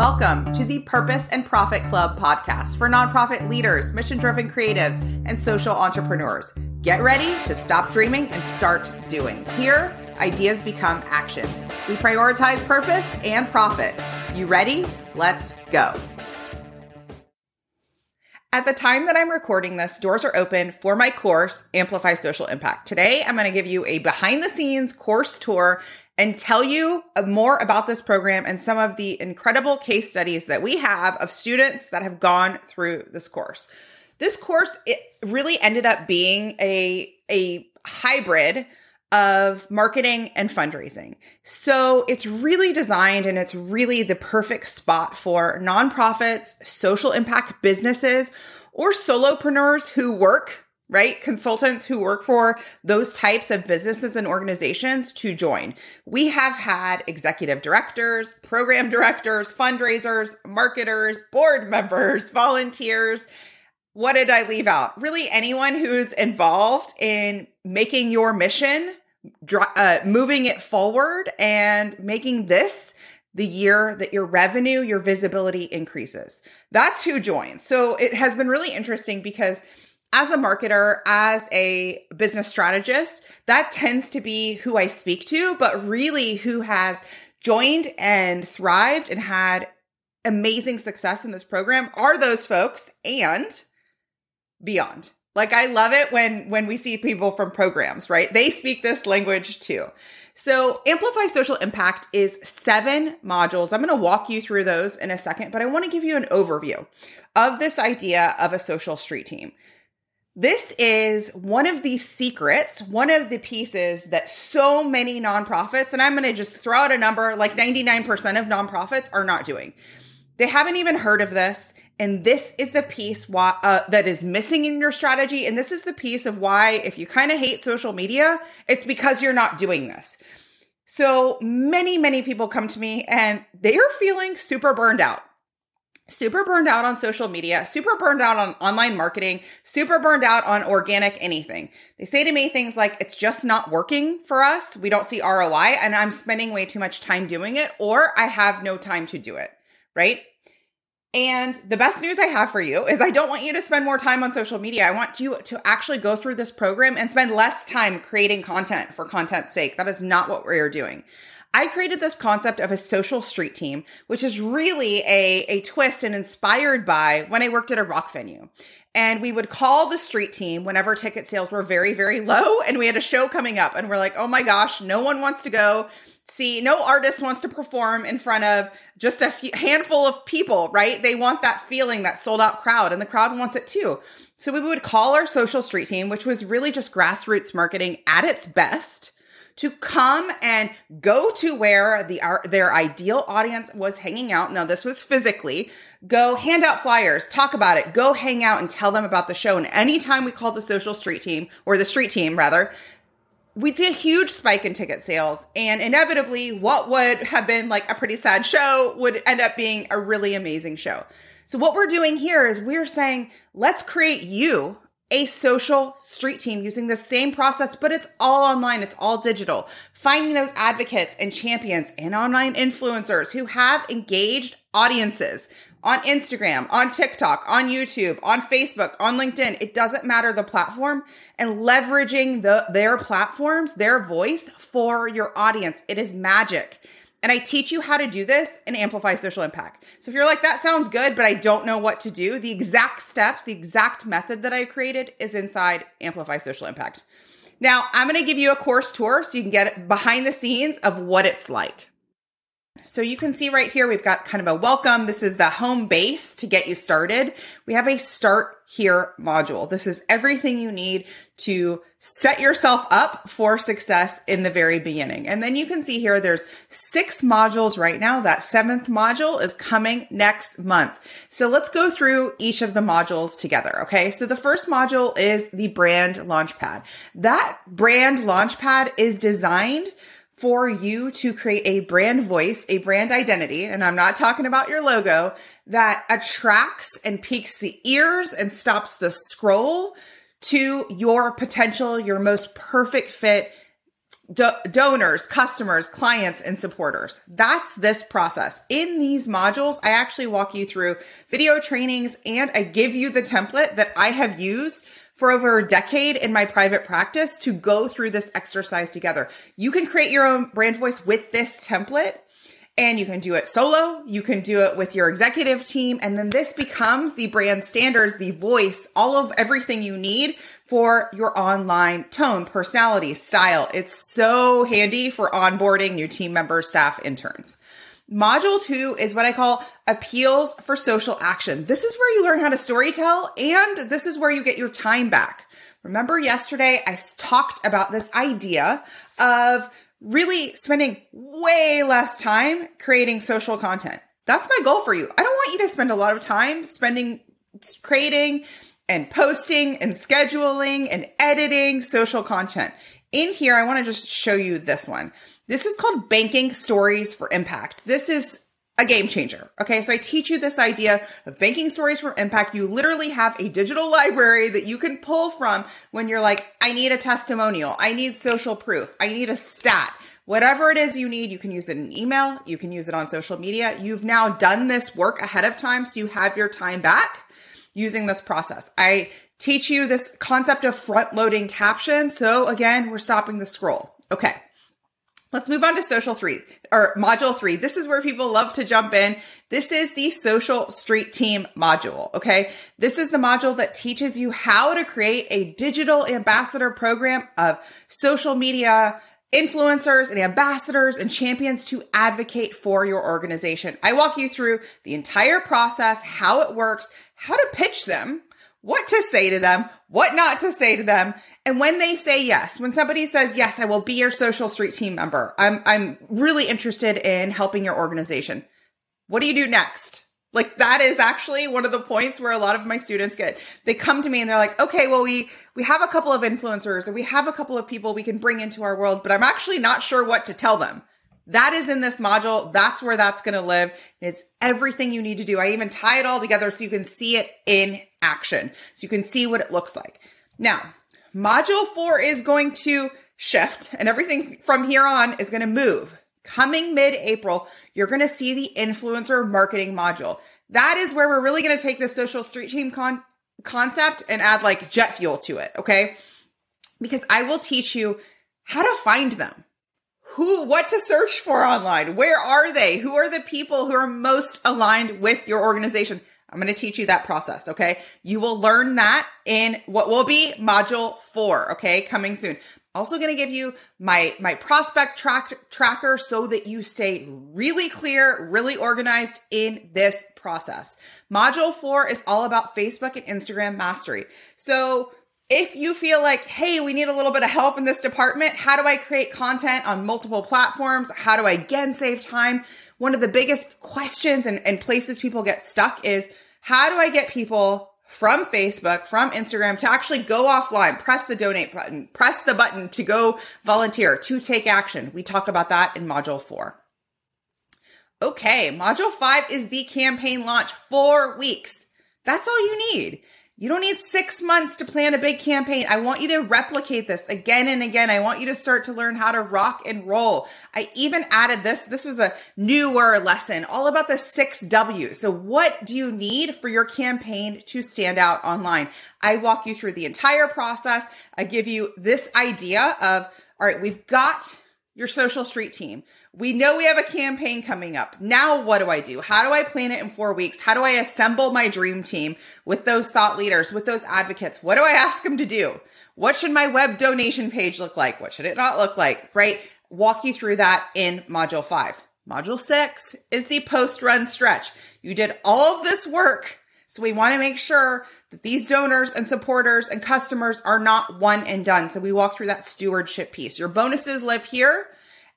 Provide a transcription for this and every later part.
Welcome to the Purpose and Profit Club podcast for nonprofit leaders, mission driven creatives, and social entrepreneurs. Get ready to stop dreaming and start doing. Here, ideas become action. We prioritize purpose and profit. You ready? Let's go. At the time that I'm recording this, doors are open for my course, Amplify Social Impact. Today, I'm going to give you a behind the scenes course tour and tell you more about this program and some of the incredible case studies that we have of students that have gone through this course. This course it really ended up being a a hybrid of marketing and fundraising. So it's really designed and it's really the perfect spot for nonprofits, social impact businesses, or solopreneurs who work right? Consultants who work for those types of businesses and organizations to join. We have had executive directors, program directors, fundraisers, marketers, board members, volunteers. What did I leave out? Really, anyone who's involved in making your mission, uh, moving it forward, and making this the year that your revenue, your visibility increases. That's who joins. So it has been really interesting because as a marketer, as a business strategist, that tends to be who I speak to, but really who has joined and thrived and had amazing success in this program are those folks and beyond. Like I love it when when we see people from programs, right? They speak this language too. So, Amplify Social Impact is seven modules. I'm going to walk you through those in a second, but I want to give you an overview of this idea of a social street team. This is one of the secrets, one of the pieces that so many nonprofits, and I'm going to just throw out a number like 99% of nonprofits are not doing. They haven't even heard of this. And this is the piece why, uh, that is missing in your strategy. And this is the piece of why, if you kind of hate social media, it's because you're not doing this. So many, many people come to me and they are feeling super burned out super burned out on social media, super burned out on online marketing, super burned out on organic anything. They say to me things like, it's just not working for us. We don't see ROI and I'm spending way too much time doing it, or I have no time to do it, right? And the best news I have for you is I don't want you to spend more time on social media. I want you to actually go through this program and spend less time creating content for content's sake. That is not what we're doing. I created this concept of a social street team, which is really a, a twist and inspired by when I worked at a rock venue. And we would call the street team whenever ticket sales were very, very low. And we had a show coming up, and we're like, oh my gosh, no one wants to go see, no artist wants to perform in front of just a few, handful of people, right? They want that feeling, that sold out crowd, and the crowd wants it too. So we would call our social street team, which was really just grassroots marketing at its best to come and go to where the their ideal audience was hanging out. Now this was physically. Go hand out flyers, talk about it, go hang out and tell them about the show. And anytime we called the social street team or the street team rather, we'd see a huge spike in ticket sales. And inevitably, what would have been like a pretty sad show would end up being a really amazing show. So, what we're doing here is we're saying, let's create you a social street team using the same process, but it's all online, it's all digital. Finding those advocates and champions and online influencers who have engaged audiences on Instagram, on TikTok, on YouTube, on Facebook, on LinkedIn. It doesn't matter the platform and leveraging the, their platforms, their voice for your audience. It is magic. And I teach you how to do this and amplify social impact. So if you're like, that sounds good, but I don't know what to do, the exact steps, the exact method that I created is inside Amplify Social Impact. Now, I'm to give you a course tour so you can get behind the scenes of what it's like. So you can see right here, we've got kind of a welcome. This is the home base to get you started. We have a start here module. This is everything you need to set yourself up for success in the very beginning. And then you can see here, there's six modules right now. That seventh module is coming next month. So let's go through each of the modules together. Okay. So the first module is the brand launchpad. That brand launchpad is designed for you to create a brand voice, a brand identity, and I'm not talking about your logo, that attracts and piques the ears and stops the scroll to your potential, your most perfect fit do- donors, customers, clients, and supporters. That's this process. In these modules, I actually walk you through video trainings and I give you the template that I have used for over a decade in my private practice to go through this exercise together. You can create your own brand voice with this template and you can do it solo. You can do it with your executive team. And then this becomes the brand standards, the voice, all of everything you need for your online tone, personality, style. It's so handy for onboarding new team members, staff, interns. Module two is what I call appeals for social action. This is where you learn how to storytell and this is where you get your time back. Remember yesterday I talked about this idea of really spending way less time creating social content. That's my goal for you. I don't want you to spend a lot of time spending creating and posting and scheduling and editing social content. In here, I want to just show you this one. This is called Banking Stories for Impact. This is a game changer. Okay. So I teach you this idea of banking stories for impact. You literally have a digital library that you can pull from when you're like, I need a testimonial. I need social proof. I need a stat. Whatever it is you need, you can use it in email. You can use it on social media. You've now done this work ahead of time. So you have your time back using this process. I teach you this concept of front loading captions. So again, we're stopping the scroll. Okay. Let's move on to social three or module three. This is where people love to jump in. This is the social street team module. Okay. This is the module that teaches you how to create a digital ambassador program of social media influencers and ambassadors and champions to advocate for your organization. I walk you through the entire process, how it works, how to pitch them, what to say to them, what not to say to them, and when they say yes, when somebody says, yes, I will be your social street team member, I'm, I'm really interested in helping your organization. What do you do next? Like that is actually one of the points where a lot of my students get, they come to me and they're like, okay, well, we, we have a couple of influencers or we have a couple of people we can bring into our world, but I'm actually not sure what to tell them. That is in this module. That's where that's going to live. It's everything you need to do. I even tie it all together so you can see it in action. So you can see what it looks like. Now, Module four is going to shift and everything from here on is going to move. Coming mid April, you're going to see the influencer marketing module. That is where we're really going to take the social street team con- concept and add like jet fuel to it. Okay. Because I will teach you how to find them. Who, what to search for online? Where are they? Who are the people who are most aligned with your organization? I'm going to teach you that process. Okay. You will learn that in what will be module four. Okay. Coming soon. Also going to give you my, my prospect track tracker so that you stay really clear, really organized in this process. Module four is all about Facebook and Instagram mastery. So if you feel like, hey, we need a little bit of help in this department, how do I create content on multiple platforms? How do I again save time? One of the biggest questions and, and places people get stuck is how do I get people from Facebook, from Instagram to actually go offline, press the donate button, press the button to go volunteer, to take action? We talk about that in module four. Okay, module five is the campaign launch, four weeks. That's all you need. You don't need six months to plan a big campaign. I want you to replicate this again and again. I want you to start to learn how to rock and roll. I even added this. This was a newer lesson all about the six W's. So what do you need for your campaign to stand out online? I walk you through the entire process. I give you this idea of, all right, we've got your social street team. We know we have a campaign coming up. Now, what do I do? How do I plan it in four weeks? How do I assemble my dream team with those thought leaders, with those advocates? What do I ask them to do? What should my web donation page look like? What should it not look like? Right? Walk you through that in module five. Module six is the post run stretch. You did all of this work. So we want to make sure that these donors and supporters and customers are not one and done. So we walk through that stewardship piece. Your bonuses live here.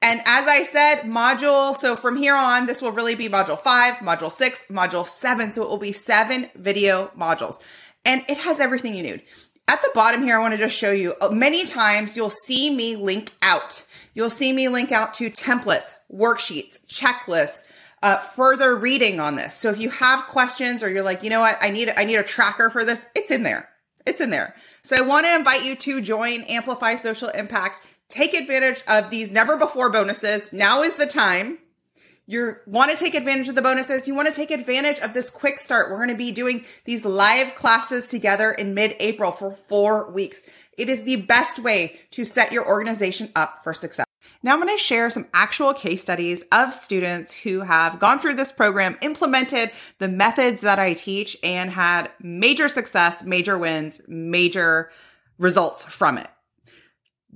And as I said, module, so from here on, this will really be module five, module six, module seven. So it will be seven video modules and it has everything you need. At the bottom here, I want to just show you uh, many times you'll see me link out. You'll see me link out to templates, worksheets, checklists, uh, further reading on this. So if you have questions or you're like, you know what, I need, I need a tracker for this, it's in there. It's in there. So I want to invite you to join Amplify Social Impact take advantage of these never before bonuses. Now is the time. You want to take advantage of the bonuses. You want to take advantage of this quick start. We're going to be doing these live classes together in mid April for four weeks. It is the best way to set your organization up for success. Now I'm going to share some actual case studies of students who have gone through this program, implemented the methods that I teach, and had major success, major wins, major results from it.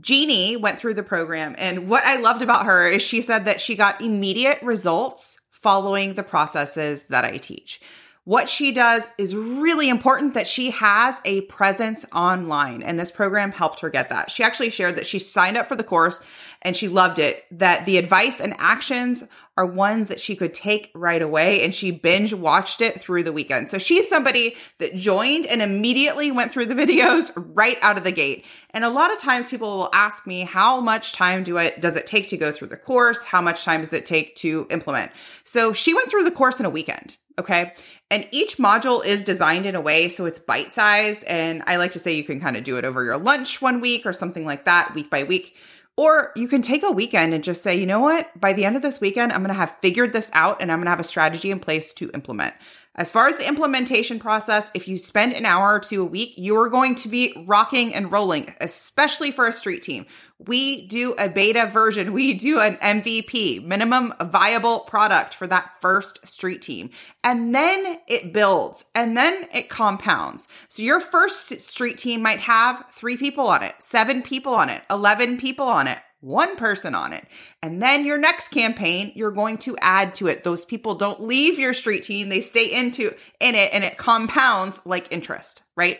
Jeannie went through the program, and what I loved about her is she said that she got immediate results following the processes that I teach. What she does is really important that she has a presence online, and this program helped her get that. She actually shared that she signed up for the course and she loved it, that the advice and actions are ones that she could take right away, and she binge watched it through the weekend. So she's somebody that joined and immediately went through the videos right out of the gate. And a lot of times people will ask me, how much time do it does it take to go through the course? How much time does it take to implement? So she went through the course in a weekend. Okay. And each module is designed in a way so it's bite size. And I like to say you can kind of do it over your lunch one week or something like that, week by week. Or you can take a weekend and just say, you know what? By the end of this weekend, I'm going to have figured this out and I'm going to have a strategy in place to implement. As far as the implementation process, if you spend an hour or two a week, you are going to be rocking and rolling, especially for a street team. We do a beta version, we do an MVP, minimum viable product for that first street team. And then it builds and then it compounds. So your first street team might have three people on it, seven people on it, 11 people on it one person on it. And then your next campaign, you're going to add to it. Those people don't leave your street team, they stay into in it and it compounds like interest, right?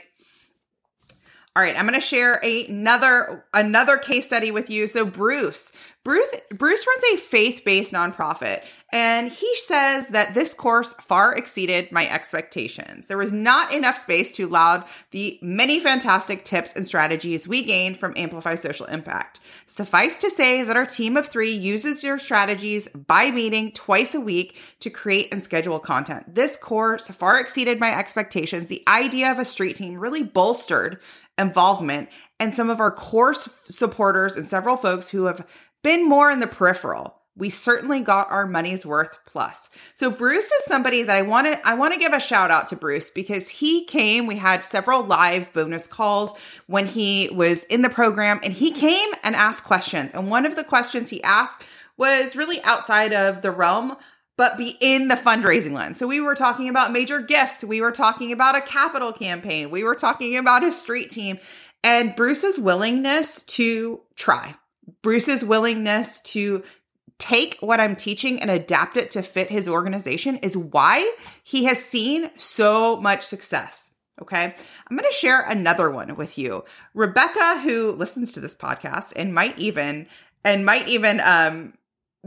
All right, I'm going to share another another case study with you. So Bruce, Bruce Bruce runs a faith-based nonprofit and he says that this course far exceeded my expectations. There was not enough space to allow the many fantastic tips and strategies we gained from Amplify Social Impact. Suffice to say that our team of 3 uses your strategies by meeting twice a week to create and schedule content. This course far exceeded my expectations. The idea of a street team really bolstered involvement and some of our core supporters and several folks who have been more in the peripheral we certainly got our money's worth plus. So Bruce is somebody that I want to I want to give a shout out to Bruce because he came, we had several live bonus calls when he was in the program and he came and asked questions. And one of the questions he asked was really outside of the realm but be in the fundraising lens. So we were talking about major gifts, we were talking about a capital campaign, we were talking about a street team, and Bruce's willingness to try. Bruce's willingness to take what I'm teaching and adapt it to fit his organization is why he has seen so much success. Okay. I'm going to share another one with you. Rebecca, who listens to this podcast and might even, and might even, um,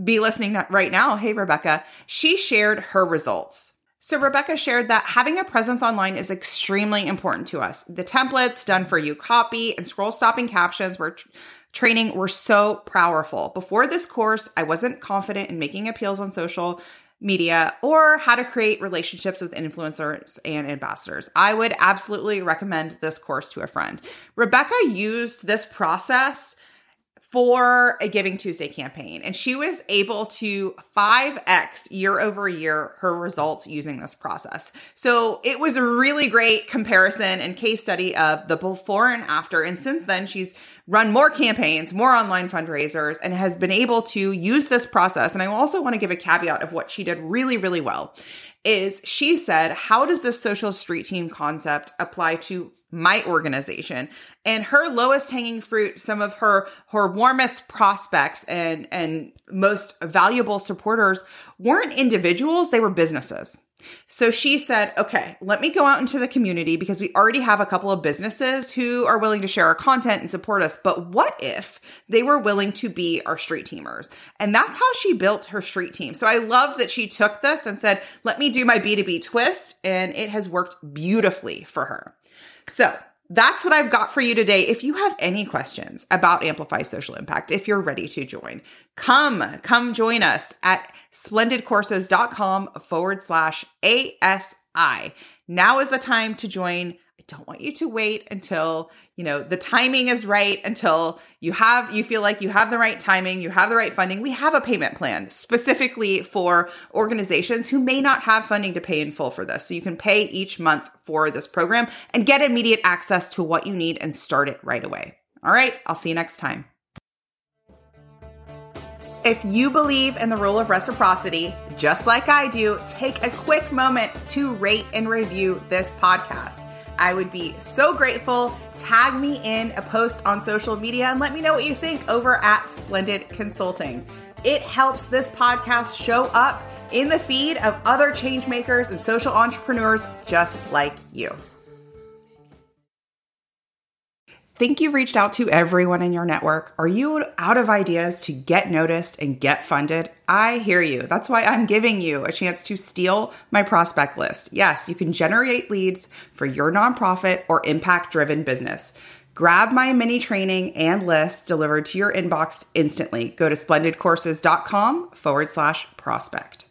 be listening right now. Hey, Rebecca, she shared her results. So, Rebecca shared that having a presence online is extremely important to us. The templates done for you copy and scroll stopping captions were tr- training were so powerful. Before this course, I wasn't confident in making appeals on social media or how to create relationships with influencers and ambassadors. I would absolutely recommend this course to a friend. Rebecca used this process for a Giving Tuesday campaign. And she was able to 5x year over year her results using this process. So it was a really great comparison and case study of the before and after. And since then, she's run more campaigns, more online fundraisers, and has been able to use this process. And I also want to give a caveat of what she did really, really well is she said, How does this social street team concept apply to my organization? And her lowest hanging fruit, some of her her warmest prospects and and most valuable supporters weren't individuals, they were businesses. So she said, okay, let me go out into the community because we already have a couple of businesses who are willing to share our content and support us. But what if they were willing to be our street teamers? And that's how she built her street team. So I love that she took this and said, let me do my B2B twist. And it has worked beautifully for her. So that's what I've got for you today. If you have any questions about Amplify Social Impact, if you're ready to join, come, come join us at splendidcourses.com forward slash ASI. Now is the time to join don't want you to wait until, you know, the timing is right, until you have, you feel like you have the right timing, you have the right funding. We have a payment plan specifically for organizations who may not have funding to pay in full for this. So you can pay each month for this program and get immediate access to what you need and start it right away. All right, I'll see you next time. If you believe in the rule of reciprocity, just like I do, take a quick moment to rate and review this podcast. I would be so grateful. Tag me in a post on social media and let me know what you think over at Splendid Consulting. It helps this podcast show up in the feed of other changemakers and social entrepreneurs just like you. Think you've reached out to everyone in your network? Are you out of ideas to get noticed and get funded? I hear you. That's why I'm giving you a chance to steal my prospect list. Yes, you can generate leads for your nonprofit or impact driven business. Grab my mini training and list delivered to your inbox instantly. Go to splendidcourses.com forward slash prospect.